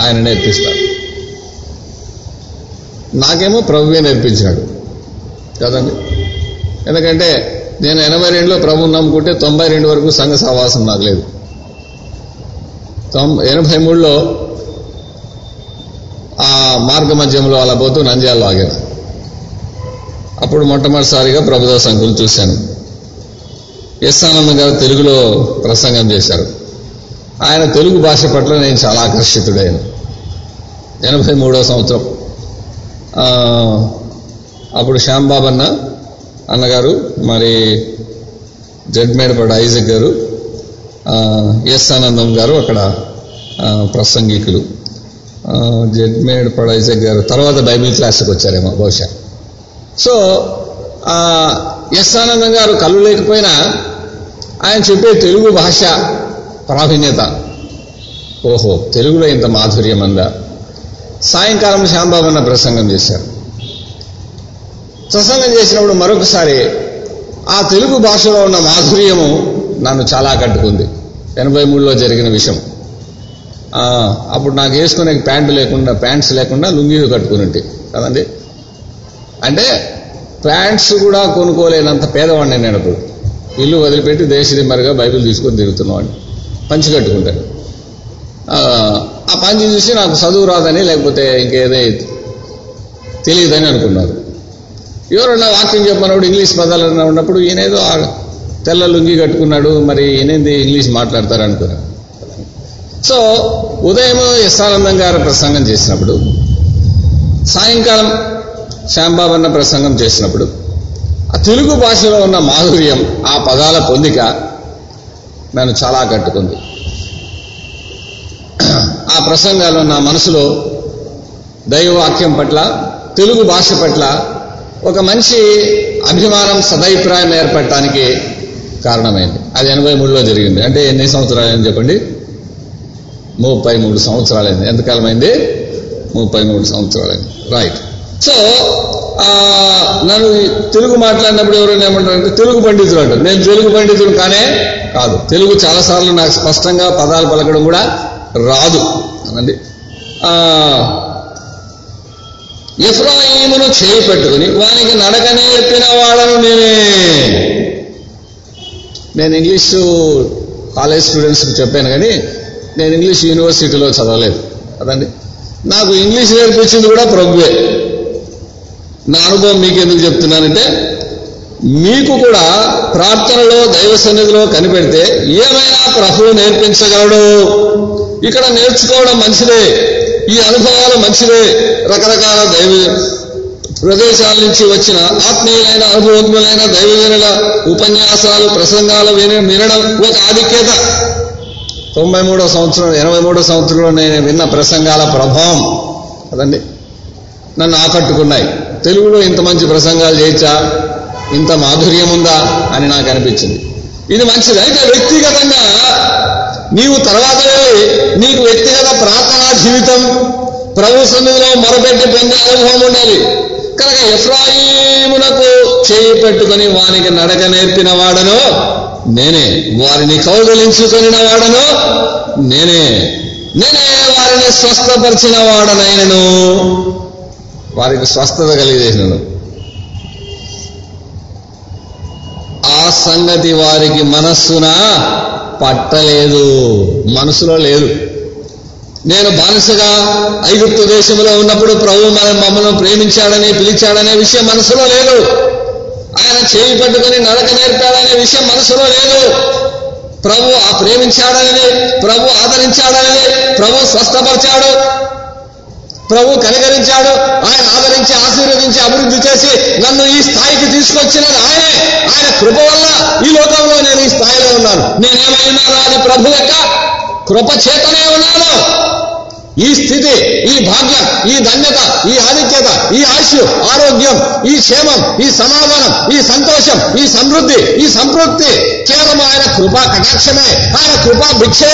ఆయన నేర్పిస్తాడు. నాకేమో ప్రభువే నేర్పించాడు. కదండి? ఎందుకంటే నేను ఎనభై రెండులో ప్రభువు నమ్ముకుంటే తొంభై రెండు వరకు సంఘ సహవాసం నాకు లేదు. తొంభై ఎనభై మూడులో ఆ మార్గ మధ్యంలో అలా పోతూ నంద్యాలలో ఆగాను. అప్పుడు మొట్టమొదటిసారిగా ప్రభుదాస్ అంకులు చూశాను. ఎస్ ఆనందం గారు తెలుగులో ప్రసంగం చేశారు. ఆయన తెలుగు భాష పట్ల నేను చాలా ఆకర్షితుడైన ఎనభై మూడో సంవత్సరం. అప్పుడు శ్యాంబాబు అన్న అన్నగారు మరి జడ్మేడపడ ఐజక్ గారు ఎస్ ఆనందం గారు అక్కడ ప్రసంగికులు. జడ్మేడపడ ఐజక్ గారు తర్వాత బైబిల్ క్లాస్కి వచ్చారేమో బహుశా. సో ఎస్ ఆనందం గారు కళ్ళు లేకపోయినా ఆయన చెప్పే తెలుగు భాష ప్రావీణ్యత. ఓహో తెలుగులో ఇంత మాధుర్యం అందా సాయంకాలం శ్యాంబాబు అన్న ప్రసంగం చేశారు. ప్రసంగం చేసినప్పుడు మరొకసారి ఆ తెలుగు భాషలో ఉన్న మాధుర్యము నన్ను చాలా కట్టుకుంది ఎనభై మూడులో జరిగిన విషయం. అప్పుడు నాకు వేసుకునే ప్యాంటు లేకుండా ప్యాంట్స్ లేకుండా లుంగీలు కట్టుకుని ఉంటే. కదండి? అంటే ప్యాంట్స్ కూడా కొనుక్కోలేనంత పేదవాడిని నేను అప్పుడు ఇల్లు వదిలిపెట్టి దేశదిమ్మరిగా బైబిల్ తీసుకొని తిరుగుతున్నవాడిని. పంచి కట్టుకుంటాను ఆ, పంచి చూసి నాకు చదువు రాదని లేకపోతే ఇంకేదో తెలియదని అనుకున్నారు. ఎవరన్నా వాక్యం చెప్పినప్పుడు ఇంగ్లీష్ పదాలు ఉన్నప్పుడు ఈయనేదో తెల్ల లుంగి కట్టుకున్నాడు మరి ఈయనేది ఇంగ్లీష్ మాట్లాడతారు అనుకున్నాను సో ఉదయం ఎస్ఆనందం గారు ప్రసంగం చేసినప్పుడు సాయంకాలం శాంబాబన్న ప్రసంగం చేసినప్పుడు ఆ తెలుగు భాషలో ఉన్న మాధుర్యం ఆ పదాల పొందిక నన్ను చాలా కట్టుకుంది ఆ ప్రసంగాలు నా మనసులో దైవవాక్యం పట్ల తెలుగు భాష పట్ల ఒక మంచి అభిమానం సదభిప్రాయం ఏర్పడటానికి కారణమైంది. అది ఎనభై మూడులో జరిగింది. అంటే ఎన్ని సంవత్సరాలు చెప్పండి? ముప్పై మూడు సంవత్సరాలైంది. ఎంతకాలమైంది ముప్పై మూడు సంవత్సరాలైంది. రైట్. సో నన్ను తెలుగు మాట్లాడినప్పుడు ఎవరైనా ఏమంటారంటే తెలుగు పండితుడు అంటారు. నేను తెలుగు పండితుడు కానే కాదు. తెలుగు చాలాసార్లు నాకు స్పష్టంగా పదాలు పలకడం కూడా రాదు. అనండి. ఎఫ్రాయిమును చేయి పెట్టుకుని వానికి నడకనే చెప్పిన వాడను నేనే. నేను ఇంగ్లీషు కాలేజ్ స్టూడెంట్స్కి చెప్పాను కానీ నేను ఇంగ్లీష్ యూనివర్సిటీలో చదవలేదు. అదండి. నాకు ఇంగ్లీష్ నేర్పించింది కూడా ప్రభువే. నా అనుభవం మీకు ఎందుకు చెప్తున్నానంటే మీకు కూడా ప్రార్థనలో దైవ సన్నిధిలో కనిపెడితే ఏమైనా ప్రభువు నేర్పించగలడు. ఇక్కడ నేర్చుకోవడం మంచిదే. ఈ అనుభవాలు మంచిదే. రకరకాల దైవ ప్రదేశాల నుంచి వచ్చిన ఆత్మీయులైన అనుభవజ్ఞులైన దైవజనుల ఉపన్యాసాలు ప్రసంగాలు వినడం ఒక ఆధిక్యత. తొంభై మూడో సంవత్సరం ఎనభై మూడో సంవత్సరంలో నేను విన్న ప్రసంగాల ప్రభావం. కదండి నన్ను ఆకట్టుకున్నాయి. తెలుగులో ఇంత మంచి ప్రసంగాలు చేయొచ్చా? ఇంత మాధుర్యం ఉందా అని నాకు అనిపించింది. ఇది మంచిది. అయితే వ్యక్తిగతంగా నీవు తర్వాత నీకు వ్యక్తిగత ప్రార్థనా జీవితం ప్రభు సన్నిధిలో మొరపెట్టి పొందే అనుభవం ఉండాలి. కనుక ఎఫ్రాయిమునకు చేయి పెట్టుకుని వానికి నడక నేర్పిన వాడను నేనే. వారిని కౌగలించుకొని వాడను నేనే. నేనే వారిని స్వస్థపరిచిన వాడనైనను. వారికి స్వస్థత కలిగేసినను. ఆ సంగతి వారికి మనస్సున పట్టలేదు. మనసులో లేదు. నేను బానిసగా ఐగుప్తు దేశంలో ఉన్నప్పుడు ప్రభు మన మమ్మల్ని ప్రేమించాడని పిలిచాడనే విషయం మనసులో లేదు. ఆయన చేయి పట్టుకుని నడక నేర్పాడనే విషయం మనసులో లేదు. ప్రభు ఆ ప్రేమించాడని ప్రభు ఆదరించాడని ప్రభు స్వస్థపరిచాడు. ప్రభు కనికరించాడు. ఆయన ఆదరించి ఆశీర్వదించి అభివృద్ధి చేసి నన్ను ఈ స్థాయికి తీసుకొచ్చినది ఆయనే. ఆయన కృప వల్ల ఈ లోకంలో నేను ఈ స్థాయిలో ఉన్నాను. నేనేమైనా అని ప్రభు యొక్క కృప చేతనే ఉన్నాను. ఈ స్థితి ఈ భాగ్యం ఈ ధన్యత ఈ ఆధిక్యత ఈ ఆయుష్ ఆరోగ్యం ఈ క్షేమం ఈ సమాధానం ఈ సంతోషం ఈ సమృద్ధి ఈ సంతృప్తి కేవలం ఆయన కృపా కటాక్షమే ఆయన కృపా భిక్షే.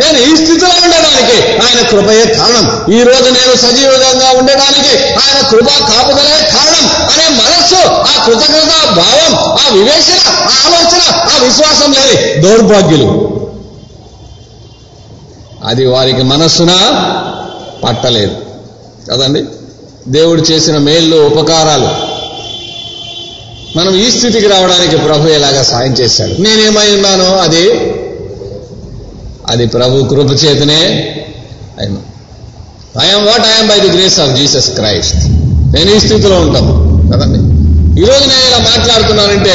నేను ఈ స్థితిలో ఉండడానికి ఆయన కృపయే కారణం. ఈ రోజు నేను సజీవంగా ఉండడానికి ఆయన కృపా కాపుదలే కారణం అనే మనస్సు ఆ కృతజ్ఞత భావం ఆ వివేచన ఆ ఆలోచన ఆ విశ్వాసం లేని దౌర్భాగ్యులు. అది వారికి మనస్సున పట్టలేదు. కదండి? దేవుడు చేసిన మేళ్ళు ఉపకారాలు. మనం ఈ స్థితికి రావడానికి ప్రభు ఎలాగా సాయం చేశాడు? నేనేమై ఉన్నాను అది అది ప్రభు కృప చేతనే అయినా. I am what I am by the grace of Jesus Christ నేను ఈ స్థితిలో ఉంటాను. కదండి? ఈరోజు నేను ఇలా మాట్లాడుతున్నానంటే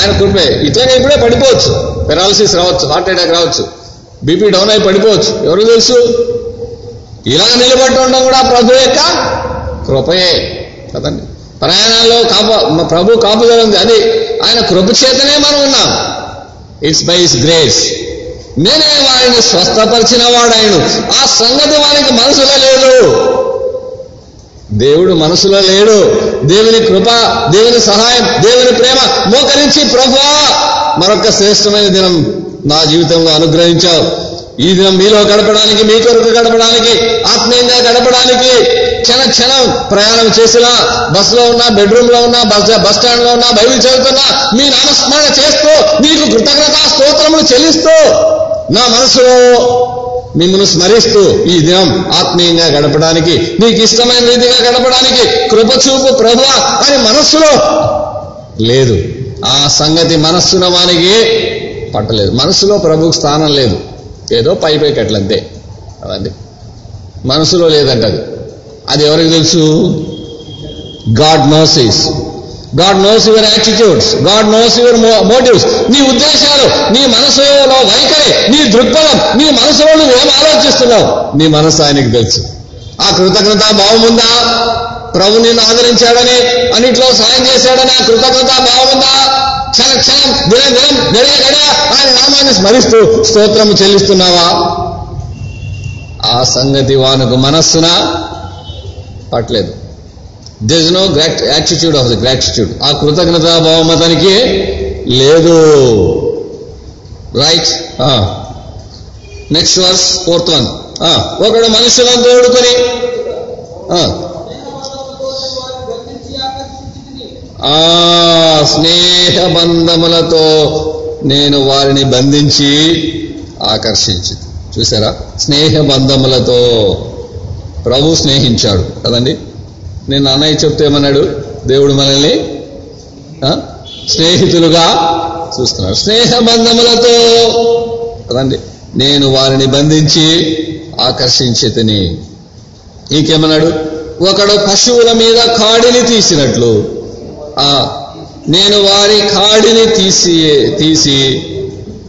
ఆయన కృపే. ఇట్లనే ఇప్పుడే పడిపోవచ్చు. పెరాలసిస్ రావచ్చు హార్ట్ అటాక్ రావచ్చు. బీపీ డౌన్ అయి పడిపోవచ్చు. ఎవరు తెలుసు? ఇలా నిలబడి ఉండడం కూడా ప్రభు యొక్క కృపయే. కదండి? ప్రయాణాల్లో కాపు ప్రభు కాపుదల ఉంది అది ఆయన కృప చేతనే మనం ఉన్నాం. ఇట్స్ బై ఇస్ గ్రేస్ నేనే వారిని స్వస్థపరిచిన వాడాయను ఆ సంగతి వారికి మనసులో లేదు దేవుడు మనసులో లేడు. దేవుని కృప దేవుని సహాయం దేవుని ప్రేమ మోకరించి ప్రభువా మరొక శ్రేష్టమైన దినం నా జీవితంలో అనుగ్రహించావు. ఈ దినం మీలో గడపడానికి మీ కొరకు గడపడానికి ఆత్మీయంగా గడపడానికి క్షణ క్షణం ప్రయాణం చేసినా బస్సులో ఉన్నా బెడ్రూమ్లో ఉన్నా బస్ బస్ స్టాండ్లో ఉన్నా బైబిల్ చదువుతున్నా మీ నామస్మరణ చేస్తూ మీకు కృతజ్ఞత స్తోత్రములు చెల్లిస్తూ నా మనసులో మిమ్మల్ని స్మరిస్తూ ఈ దినం ఆత్మీయంగా గడపడానికి నీకు ఇష్టమైన రీతిగా గడపడానికి కృపచూపు ప్రభు అని మనస్సులో లేదు. ఆ సంగతి మనస్సున వానికి పట్టలేదు. మనసులో ప్రభుకు స్థానం లేదు. ఏదో పై పై కట్లంతే. అదండి. మనసులో లేదంట అది అది ఎవరికి తెలుసు? God knows God knows your attitudes. God knows your motives. నీ ఉద్దేశాలు నీ మనసులో వైఖరి నీ దృక్పథం నీ మనసులో నువ్వు ఏం ఆలోచిస్తున్నావు? నీ మనసు ఆయనకి తెలుసు. ఆ కృతజ్ఞత భావం ఉందా? ప్రభు నిన్ను ఆదరించాడని అన్నిట్లో సాయం చేశాడని ఆ కృతజ్ఞత భావం క్షణ క్షణం దినం దినం గడియ గడియ ఆయన నామాన్ని స్మరిస్తూ స్తోత్రము చెల్లిస్తున్నావా? ఆ సంగతి వానుకు మనస్సున? పట్టలేదు. This no great attitude of the gratitude ఆ కృతజ్ఞత భావం అతనికి లేదు. Right next verse fourth one ఒకడు మనుషులను తోడుకొని ఆ, స్నేహ బంధములతో నేను వారిని బంధించి ఆకర్షించి. చూసారా? స్నేహ బంధములతో ప్రభు స్నేహించాడు. కదండి? నేను అన్నయ్య చెప్తే ఏమన్నాడు? దేవుడు మనల్ని ఆ, స్నేహితులుగా చూస్తున్నాడు. స్నేహ బంధములతో కదండి? నేను వారిని బంధించి ఆకర్షించి తిని. ఇంకేమన్నాడు? ఒకడు పశువుల మీద కాడిని తీసినట్లు. ఆ నేను వారి కాడిని తీసి తీసి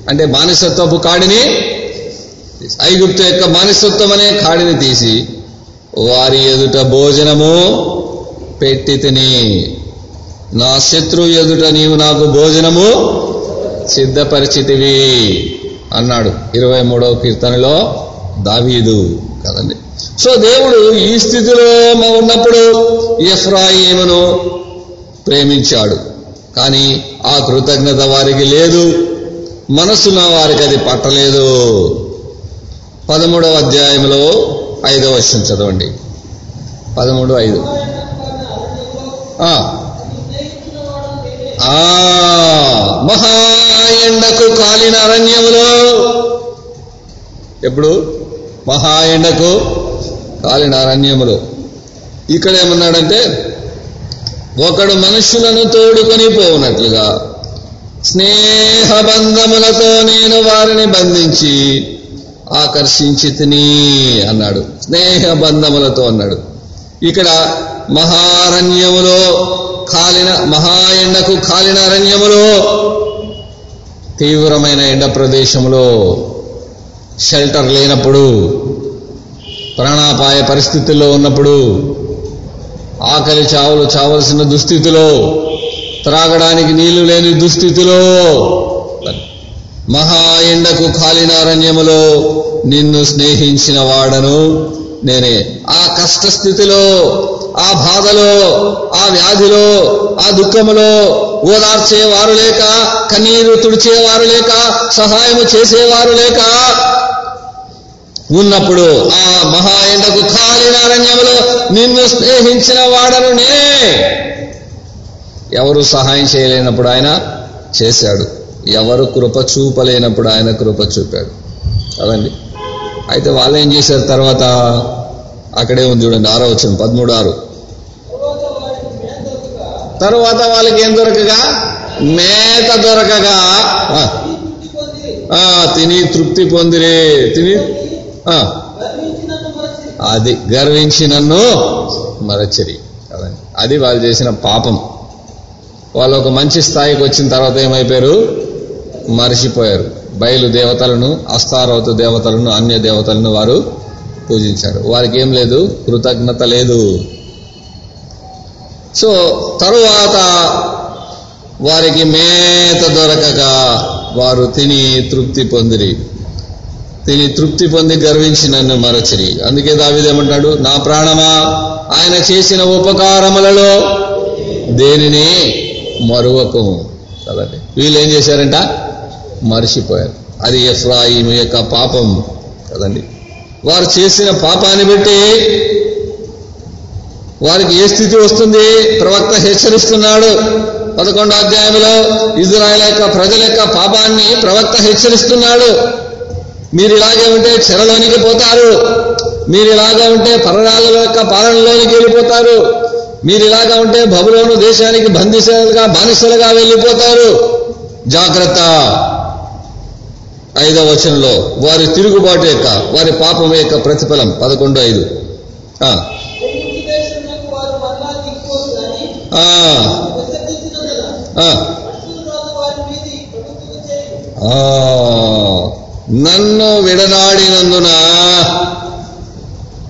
అంటే బానిసత్వపు కాడిని ఐగుప్తు యొక్క బానిసత్వం అనే కాడిని తీసి వారి ఎదుట భోజనము పెట్టి తిని నా శత్రువు ఎదుట నీవు నాకు భోజనము సిద్ధపరిచితివి అన్నాడు ఇరవై మూడవ కీర్తనలో దావీదు కదండి. సో దేవుడు ఈ స్థితిలో ఉన్నప్పుడు ఎఫ్రాయిమును ప్రేమించాడు. కానీ ఆ కృతజ్ఞత వారికి లేదు. మనసున్న వారికి అది పట్టలేదు. పదమూడవ అధ్యాయంలో ఐదవ వర్షం చదవండి. పదమూడు ఐదు. ఆ. ఆ. మహా ఎండకు కాలిన అరణ్యములో. ఎప్పుడు? మహా ఎండకు కాలిన అరణ్యములో. ఇక్కడ ఏమన్నాడంటే ఒకడు మనుషులను తోడుకొని పోవునట్లుగా స్నేహ బంధములతో నేను వారిని బంధించి ఆకర్షించి తిని అన్నాడు. స్నేహ బంధములతో అన్నాడు. ఇక్కడ మహారణ్యములో కాలిన మహా ఎండకు కాలిన అరణ్యములో తీవ్రమైన ఎండ ప్రదేశంలో షెల్టర్ లేనప్పుడు ప్రాణాపాయ పరిస్థితుల్లో ఉన్నప్పుడు ఆకలి చావులు చావలసిన దుస్థితిలో త్రాగడానికి నీళ్ళు లేని దుస్థితిలో మహా ఎండకు కాలినారణ్యములో నిన్ను స్నేహించిన వాడను నేనే. ఆ కష్టస్థితిలో ఆ బాధలో ఆ వ్యాధిలో ఆ దుఃఖములో ఓదార్చేవారు లేక కన్నీరు తుడిచేవారు లేక సహాయము చేసేవారు లేక ఉన్నప్పుడు ఆ మహా ఎండకు కాలినారణ్యంలో అరణ్యములో నిన్ను స్నేహించిన వాడను నేనే ఎవరు సహాయం చేయలేనప్పుడు ఆయన చేశాడు. ఎవరు కృప చూపలేనప్పుడు ఆయన కృప చూపాడు. కదండి అయితే వాళ్ళు ఏం చేశారు తర్వాత? అక్కడే ఉంది చూడండి ఆరో వచ్చింది పదమూడు ఆరు. తర్వాత వాళ్ళకి ఏం దొరకగా? మేత దొరకగా. ఆ, తిని తృప్తి పొందిరే తిని అది గర్వించి నన్ను మరచరి. అది వాళ్ళు చేసిన పాపం. వాళ్ళు ఒక మంచి స్థాయికి వచ్చిన తర్వాత ఏమైపోయారు? మరిచిపోయారు. బయలు దేవతలను అస్తారోత దేవతలను అన్య దేవతలను వారు పూజించారు. వారికి ఏం లేదు? కృతజ్ఞత లేదు. సో తరువాత వారికి మేత దొరకక వారు తిని తృప్తి పొందిరి. తిని తృప్తి పొంది గర్వించి నన్ను మరచిరి. అందుకే దావిదేమంటాడు నా ప్రాణమా? ఆయన చేసిన ఉపకారములలో దేనిని? మరువకము. కదండి వీళ్ళు ఏం చేశారంట? మరిచిపోయారు. అది ఎఫ్రాయిం యొక్క పాపం. కదండి వారు చేసిన పాపాన్ని బట్టి వారికి ఏ స్థితి వస్తుంది? ప్రవక్త హెచ్చరిస్తున్నాడు. పదకొండో అధ్యాయంలో ఇజ్రాయల్ యొక్క ప్రజల యొక్క పాపాన్ని ప్రవక్త హెచ్చరిస్తున్నాడు. మీరు ఇలాగే ఉంటే చెరలోనికి పోతారు. మీరు ఇలాగా ఉంటే పరరాజుల యొక్క పాలనలోనికి వెళ్ళిపోతారు. మీరు ఇలాగా ఉంటే బబులోను దేశానికి బంధిసలుగా బానిసలుగా వెళ్ళిపోతారు. జాగ్రత్త. ఐదవ వచనంలో వారి తిరుగుబాటు యొక్క వారి పాపం యొక్క ప్రతిఫలం పదకొండు ఐదు. ఆ, నన్ను విడనాడినందున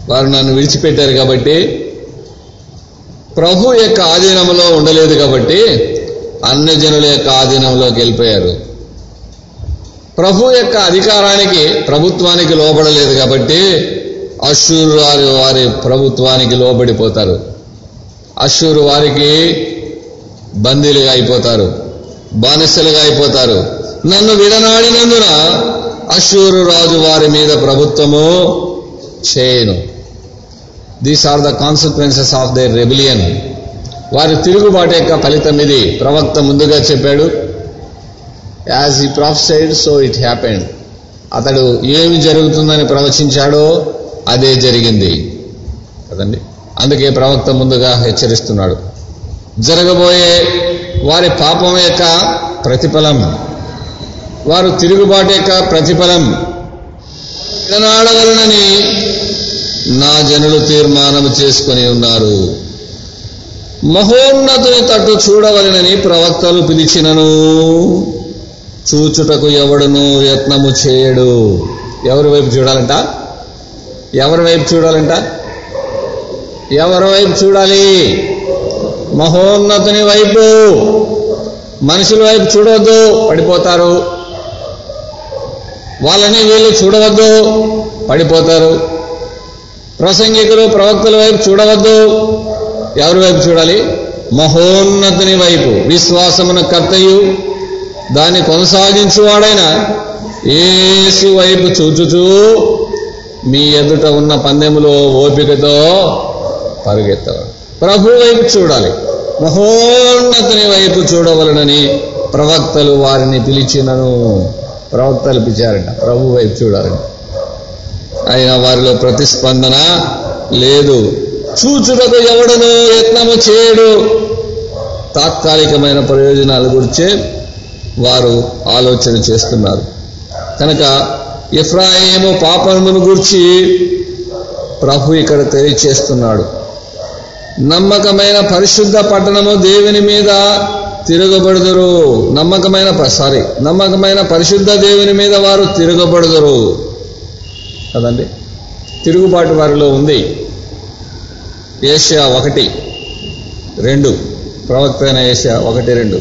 వారు నన్ను విడిచిపెట్టారు కాబట్టి ప్రభు యొక్క ఆధీనంలో ఉండలేదు కాబట్టి అన్ని జనుల యొక్క ఆధీనంలోకి వెళ్ళిపోయారు. ప్రభు యొక్క అధికారానికి ప్రభుత్వానికి లోబడలేదు కాబట్టి అశ్షూరు వారి వారి ప్రభుత్వానికి లోబడిపోతారు. అశూరు వారికి బందీలుగా అయిపోతారు బానిసలుగా అయిపోతారు. నన్ను విడనాడినందున అశూరు రాజు వారి మీద ప్రభుత్వము చేయను. These are the consequences of the rebellion వారి తిరుగుబాటు యొక్క ఫలితం ఇది. ప్రవక్త ముందుగా చెప్పాడు యాజ్ ఈ ప్రాఫ్సైడ్ సో ఇట్ హ్యాపెండ్ అతడు ఏమి జరుగుతుందని ప్రవచించాడో అదే జరిగింది. కదండి? అందుకే ప్రవక్త ముందుగా హెచ్చరిస్తున్నాడు. జరగబోయే వారి పాపం యొక్క ప్రతిఫలం వారు తిరుగుబాటు యొక్క ప్రతిఫలం. విడనాడవలనని నా జనులు తీర్మానం చేసుకొని ఉన్నారు. మహోన్నతుని తట్టు చూడవలనని ప్రవక్తలు పిలిచినను. చూచుటకు ఎవడును యత్నము చేయడు. ఎవరి వైపు చూడాలంట? ఎవరి వైపు చూడాలంట? ఎవరి వైపు చూడాలి? మహోన్నతుని వైపు. మనుషుల వైపు చూడవద్దు పడిపోతారు. వాళ్ళని వీళ్ళు చూడవద్దు పడిపోతారు. ప్రసంగికులు ప్రవక్తల వైపు చూడవద్దు. ఎవరి వైపు చూడాలి? మహోన్నతుని వైపు. విశ్వాసమున కర్తయు దాన్ని కొనసాగించువాడైన ఏసు వైపు చూచుచూ మీ ఎదుట ఉన్న పందెములో ఓపికతో పరుగెత్తవాడు ప్రభు వైపు చూడాలి. మహోన్నతుని వైపు చూడవలనని ప్రవక్తలు వారిని పిలిచినను. ప్రవక్తలు పిలిచారట ప్రభు వైపు చూడాలని. అయినా వారిలో ప్రతిస్పందన లేదు. చూచుటకు ఎవడను యత్నము చేయడు. తాత్కాలికమైన ప్రయోజనాల గురించే వారు ఆలోచన చేస్తున్నారు. కనుక ఇఫ్రాయిము పాపమును గురించి ప్రభు ఇక్కడ తెలియచేస్తున్నాడు. నమ్మకమైన పరిశుద్ధ పట్టణము దేవుని మీద తిరగబడుదురు. నమ్మకమైన సారీ నమ్మకమైన పరిశుద్ధ దేవుని మీద వారు తిరగబడుదురు. కదండి? తిరుగుబాటు వారిలో ఉంది. ఏషియా ఒకటి రెండు. ప్రవక్త అయిన ఏషియా ఒకటి రెండు.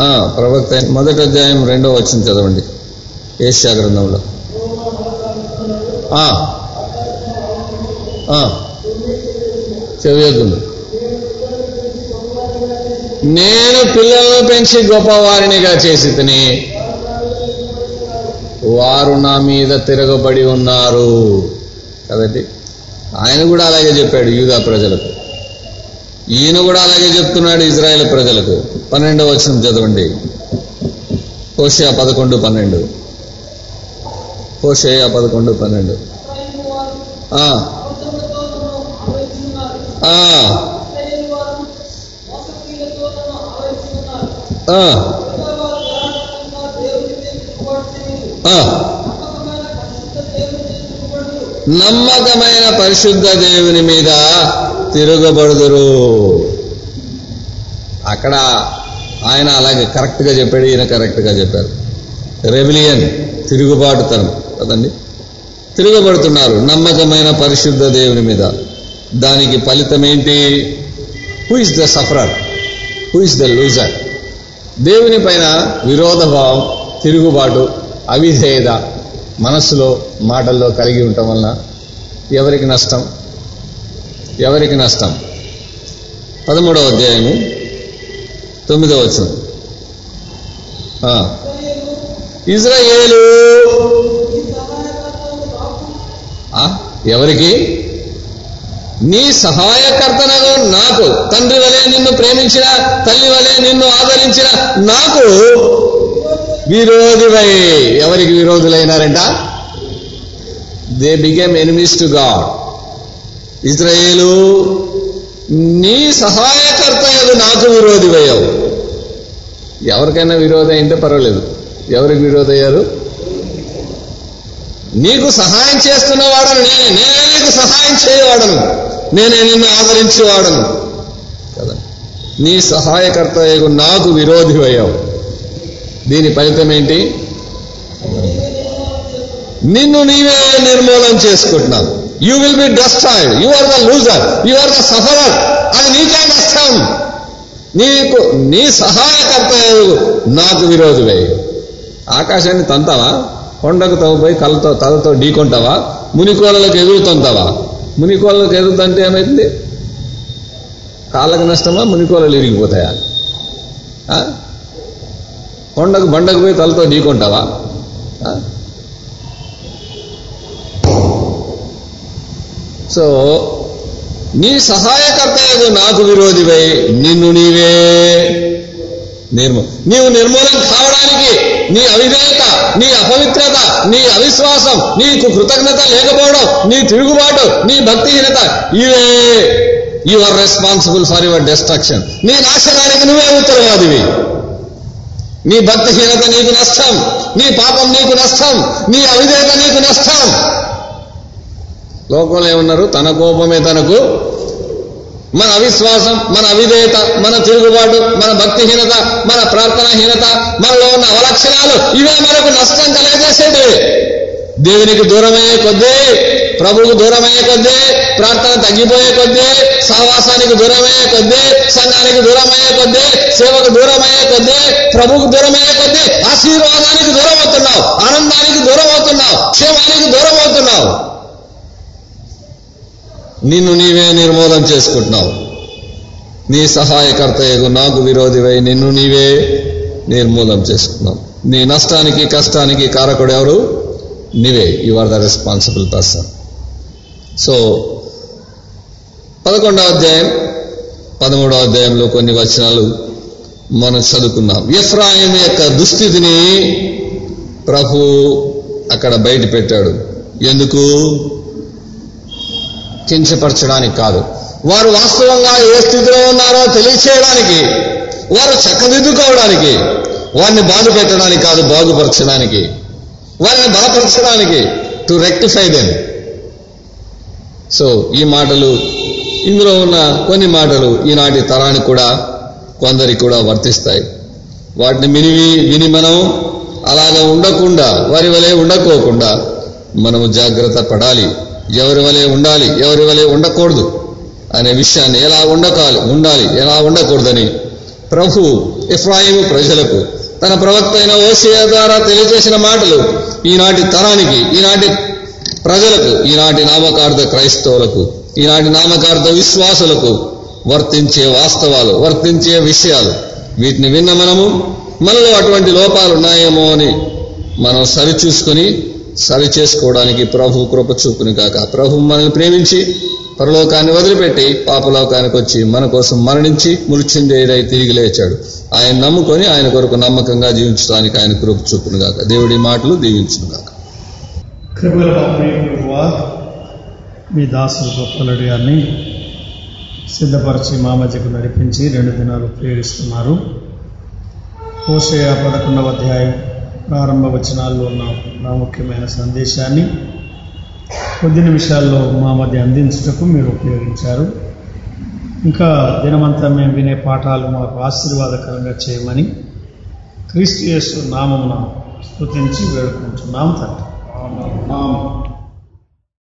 ఆ, ప్రవక్త అయిన- మొదటి అధ్యాయం రెండో వచ్చింది చదవండి. ఏషియా గ్రంథంలో. ఆ, నేను పిల్లలను పెంచి గొప్పవారినిగా చేసి తిని వారు నా మీద తిరగబడి ఉన్నారు. కదండి ఆయన కూడా అలాగే చెప్పాడు యూదా ప్రజలకు. ఈయన కూడా అలాగే చెప్తున్నాడు ఇజ్రాయెల్ ప్రజలకు. పన్నెండవ వచ్చిన చదవండి. హోషయా పదకొండు పన్నెండు. హోషయా పదకొండు పన్నెండు. నమ్మకమైన పరిశుద్ధ దేవుని మీద మీద తిరగబడుదురు. అక్కడ ఆయన అలాగే కరెక్ట్గా చెప్పాడు ఈయన కరెక్ట్గా చెప్పారు. రెబిలియన్ తిరుగుబాటుతనం కదండి? తిరగబడుతున్నారు నమ్మకమైన పరిశుద్ధ దేవుని మీద. దానికి ఫలితం ఏంటి? Who is the sufferer who is the loser దేవుని పైన విరోధ భావం తిరుగుబాటు అవిధేయత మనస్సులో మాటల్లో కలిగి ఉండటం వలన ఎవరికి నష్టం? ఎవరికి నష్టం? పదమూడవ అధ్యాయము తొమ్మిదవ వచనం. ఇజ్రాయేలు! ఎవరికి? నీ సహాయకర్తనను నాకు తండ్రి వలె నిన్ను ప్రేమించిన తల్లి వలె నిన్ను ఆదరించిన నాకు విరోధులై ఎవరికి విరోధులైనారంట? They became enemies to God Israel నీ సహాయకర్త నాకు విరోధివయ్యావు. ఎవరికైనా విరోధి అయింటే పర్వాలేదు. ఎవరికి విరోధయ్యారు? నీకు సహాయం చేస్తున్న వాడను. నేనే నేనే నీకు సహాయం చేయవాడను. నేనే నిన్ను ఆదరించేవాడను. కదా? నీ సహాయకర్త నాకు విరోధి అయ్యావు. దీని ఫలితం ఏంటి? నిన్ను నీవే నిర్మూలన చేసుకుంటున్నావు. You will be destroyed you are the loser you are the sufferer అది నీకే నష్టం. నీకు నీ సహాయకర్త నాకు విరోధువే ఆకాశాన్ని తంతావా? కొండకు తవ్వుపోయి కళ్ళతో తలతో ఢీకొంటావా? మునికోళ్ళకి ఎదురుతుంటావా మునికోళ్ళకి ఎదురుతుంటే ఏమైంది కాళ్ళకు నష్టమా మునికోలలు ఇరిగిపోతాయా ఆ? కొండకు బండకు పోయి తలతో ఢీకొంటావా ఆ? సో నీ సహాయకర్త ఏదో నాకు విరోధివై నిన్ను నీవే నిర్మూ నీవు నిర్మూలం కావడానికి నీ అవిధేయత నీ అపవిత్రత నీ అవిశ్వాసం నీకు కృతజ్ఞత లేకపోవడం నీ తిరుగుబాటు నీ భక్తిహీనత ఇవే. You are responsible for your destruction నీ నాశనానికి నువ్వే ఉత్తరవాదివి. నీ భక్తిహీనత నీకు నష్టం నీ పాపం నీకు నష్టం నీ అవిధేయత నీకు నష్టం. లోకంలో ఏమన్నారు? తన కోపమే తనకు మన అవిశ్వాసం మన అవిధేయత మన తిరుగుబాటు మన భక్తిహీనత మన ప్రార్థనాహీనత మనలో ఉన్న అవలక్షణాలు ఇవే మనకు నష్టం కలగజేసేటివి. దేవునికి దూరమయ్యే కొద్దీ ప్రభువుకు దూరమయ్యే కొద్దీ ప్రార్థన తగ్గిపోయే కొద్దీ సహవాసానికి దూరమయ్యే కొద్దీ సంఘానికి దూరమయ్యే కొద్దీ సేవకు దూరమయ్యే కొద్దీ ప్రభువుకు దూరమయ్యే కొద్దీ ఆశీర్వాదానికి దూరం అవుతున్నావు ఆనందానికి దూరం అవుతున్నావు క్షేమానికి దూరం అవుతున్నావు నిన్ను నీవే నిర్మూలం చేసుకుంటున్నావు. నీ సహాయకర్త ఏదో నాకు విరోధివై నిన్ను నీవే నిర్మూలం చేసుకున్నావు. నీ నష్టానికి కష్టానికి కారకుడు ఎవరు? నీవే. You are the responsible person so పదకొండవ అధ్యాయం పదమూడవ అధ్యాయంలో కొన్ని వచనాలు మనం చదువుకున్నాం. ఎఫ్రాయిం యొక్క దుస్థితిని ప్రభు అక్కడ బయట పెట్టాడు ఎందుకు? కించపరచడానికి కాదు. వారు వాస్తవంగా ఏ స్థితిలో ఉన్నారో తెలియచేయడానికి వారు చక్కదిద్దుకోవడానికి వారిని బాధ పెట్టడానికి కాదు బాగుపరచడానికి. వారిని బలపరచడానికి టు రెక్టిఫై దెమ్ సో ఈ మాటలు ఇందులో ఉన్న కొన్ని మాటలు ఈనాటి తరానికి కూడా కొందరికి కూడా వర్తిస్తాయి. వాటిని వినివి విని మనం అలాగా ఉండకుండా వారి వలె ఉండకోకుండా మనము జాగ్రత్త పడాలి. ఎవరి వలె ఉండాలి ఎవరి వలె ఉండకూడదు అనే విషయాన్ని ఎలా ఉండకాలి ఉండాలి ఎలా ఉండకూడదని ప్రభు ఇఫ్రాయిము ప్రజలకు తన ప్రవక్త అయిన ఓసియా ద్వారా తెలియజేసిన మాటలు ఈనాటి తరానికి ఈనాటి ప్రజలకు ఈనాటి నామకార్థ క్రైస్తవులకు ఈనాటి నామకార్థ విశ్వాసులకు వర్తించే వాస్తవాలు వర్తించే విషయాలు. వీటిని విన్న మనము మనలో అటువంటి లోపాలు ఉన్నాయేమో అని మనం సరిచూసుకొని సరి చేసుకోవడానికి ప్రభు కృప చూపుని కాక ప్రభు మనల్ని ప్రేమించి పరలోకాన్ని వదిలిపెట్టి పాపలోకానికి వచ్చి మన కోసం మరణించి మృత్యుంజయుడై తిరిగి లేచాడు. ఆయన నమ్ముకొని ఆయన కొరకు నమ్మకంగా జీవించడానికి ఆయన కృప చూపును కాక దేవుడి మాటలు దీవించును కాక మీ దాసులు గొప్పలడి గారిని సిద్ధపరిచి మా మధ్యకు నడిపించి రెండు దినాలు ప్రేరిస్తున్నారు. హోషయ పదకొండవ అధ్యాయం ప్రారంభ వచనాల్లో ఉన్న ప్రాముఖ్యమైన సందేశాన్ని కొద్ది నిమిషాల్లో మా మధ్య అందించుటకు మీరు ఉపయోగించారు. ఇంకా దినమంతా మేము వినే పాఠాలు మాకు ఆశీర్వాదకరంగా చేయమని క్రీస్తు యేసు నామమున స్తుతించి వేడుకుంటున్నాం తండ్రి.